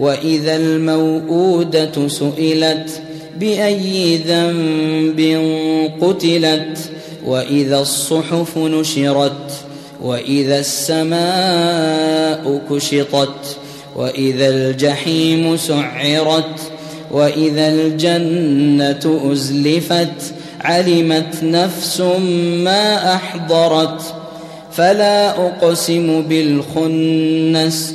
وإذا الموءودة سئلت بأي ذنب قتلت وإذا الصحف نشرت وإذا السماء كشطت وإذا الجحيم سعرت وإذا الجنة أزلفت علمت نفس ما أحضرت فلا أقسم بالخنس